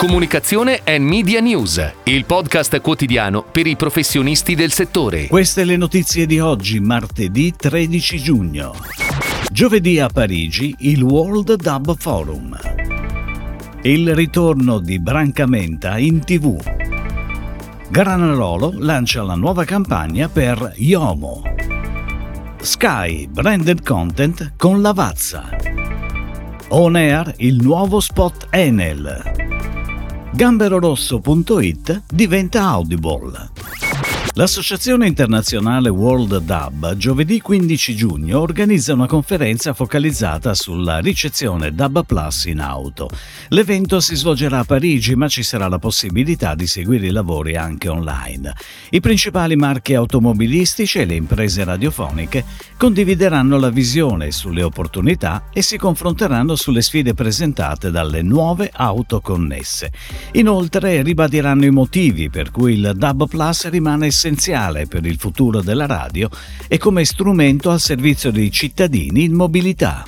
Comunicazione e Media News, il podcast quotidiano per i professionisti del settore. Queste le notizie di oggi, martedì 13 giugno. Giovedì a Parigi il World Dub Forum. Il ritorno di Brancamenta in tv. Granarolo lancia la nuova campagna per Yomo. Sky Branded Content con Lavazza. On Air il nuovo spot Enel. Gamberorosso.it diventa Audible. L'Associazione internazionale World Dub giovedì 15 giugno organizza una conferenza focalizzata sulla ricezione Dub Plus in auto. L'evento si svolgerà a Parigi ma ci sarà la possibilità di seguire i lavori anche online. I principali marchi automobilistici e le imprese radiofoniche condivideranno la visione sulle opportunità e si confronteranno sulle sfide presentate dalle nuove auto connesse. Inoltre ribadiranno i motivi per cui il Dub Plus rimane essenziale per il futuro della radio e come strumento al servizio dei cittadini in mobilità.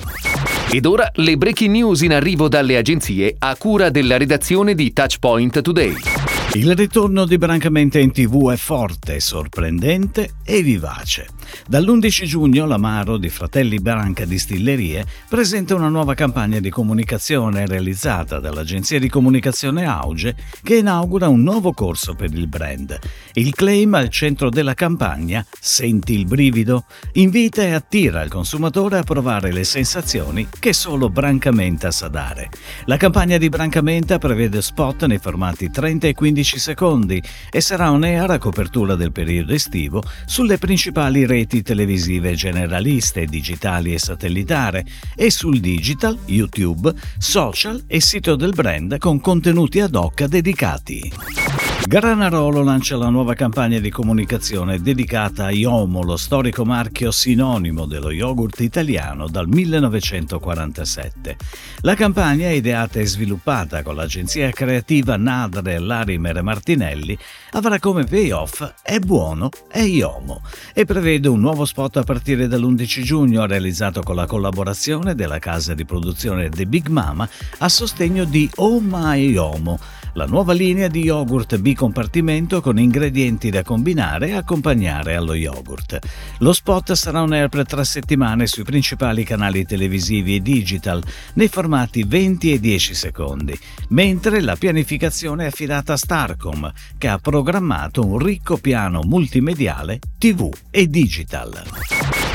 Ed ora le breaking news in arrivo dalle agenzie a cura della redazione di Touchpoint Today. Il ritorno di Brancamente in tv è forte, sorprendente e vivace. Dall'11 giugno l'Amaro di Fratelli Branca Distillerie presenta una nuova campagna di comunicazione realizzata dall'agenzia di comunicazione Auge che inaugura un nuovo corso per il brand. Il claim al centro della campagna Senti il brivido invita e attira il consumatore a provare le sensazioni che solo Brancamenta sa dare. La campagna di Brancamenta prevede spot nei formati 30 e 15 secondi e sarà on air a copertura del periodo estivo sulle principali reti televisive generaliste, digitali e satellitare e sul digital, YouTube, social e sito del brand con contenuti ad hoc dedicati. Granarolo lancia la nuova campagna di comunicazione dedicata a Iomo, lo storico marchio sinonimo dello yogurt italiano dal 1947. La campagna, ideata e sviluppata con l'agenzia creativa Nadre Larimer Martinelli, avrà come payoff È buono, è Iomo e prevede un nuovo spot a partire dall'11 giugno realizzato con la collaborazione della casa di produzione The Big Mama a sostegno di Oh My Iomo la nuova linea di yogurt bicompartimento con ingredienti da combinare e accompagnare allo yogurt. Lo spot sarà on air per tre settimane sui principali canali televisivi e digital nei formati 20 e 10 secondi, mentre la pianificazione è affidata a Starcom, che ha programmato un ricco piano multimediale TV e digital.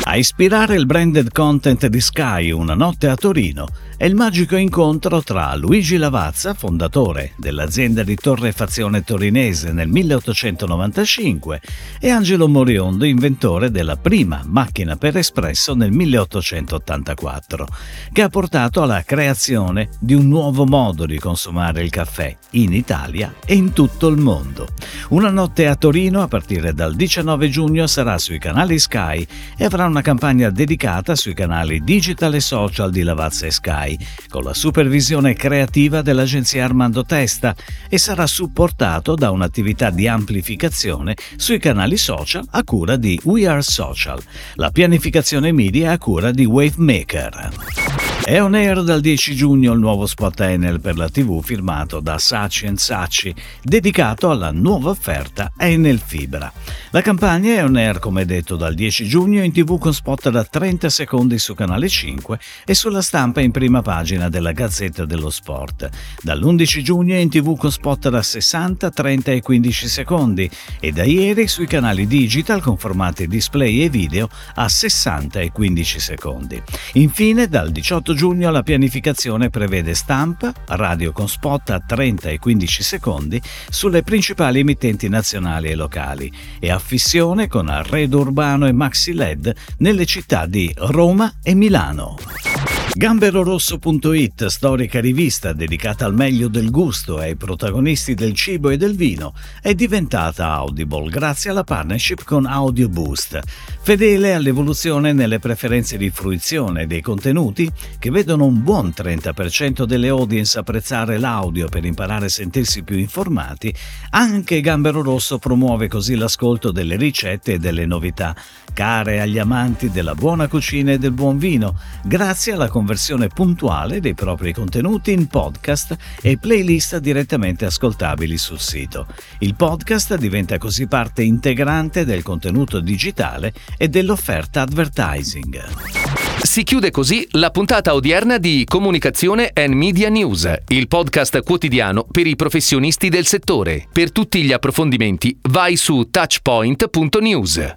A ispirare il branded content di Sky Una notte a Torino è il magico incontro tra Luigi Lavazza, fondatore dell'azienda di torrefazione torinese nel 1895, e Angelo Moriondo, inventore della prima macchina per espresso nel 1884, che ha portato alla creazione di un nuovo modo di consumare il caffè in Italia e in tutto il mondo. Una notte a Torino a partire dal 19 giugno sarà sui canali Sky e avrà una campagna dedicata sui canali digital e social di Lavazza e Sky Rai, con la supervisione creativa dell'agenzia Armando Testa e sarà supportato da un'attività di amplificazione sui canali social a cura di We Are Social. La pianificazione media a cura di Wavemaker. È on air dal 10 giugno il nuovo spot Enel per la TV firmato da Saci Saci, dedicato alla nuova offerta Enel Fibra. La campagna è on air, come detto, dal 10 giugno in TV con spot da 30 secondi su Canale 5 e sulla stampa in prima pagina della Gazzetta dello Sport. Dall'11 giugno in TV con spot da 60, 30 e 15 secondi e da ieri sui canali digital con formati display e video a 60 e 15 secondi. Infine, dal 18 giugno la pianificazione prevede stampa, radio con spot a 30 e 15 secondi sulle principali emittenti nazionali e locali e affissione con arredo urbano e maxi LED nelle città di Roma e Milano. Gamberorosso.it, storica rivista dedicata al meglio del gusto e ai protagonisti del cibo e del vino, è diventata Audible grazie alla partnership con Audio Boost, fedele all'evoluzione nelle preferenze di fruizione dei contenuti che vedono un buon 30% delle audience apprezzare l'audio per imparare a sentirsi più informati, anche Gambero Rosso promuove così l'ascolto delle ricette e delle novità, care agli amanti della buona cucina e del buon vino, grazie alla conversione conversione puntuale dei propri contenuti in podcast e playlist direttamente ascoltabili sul sito. Il podcast diventa così parte integrante del contenuto digitale e dell'offerta advertising. Si chiude così la puntata odierna di Comunicazione and Media News, il podcast quotidiano per i professionisti del settore. Per tutti gli approfondimenti vai su touchpoint.news.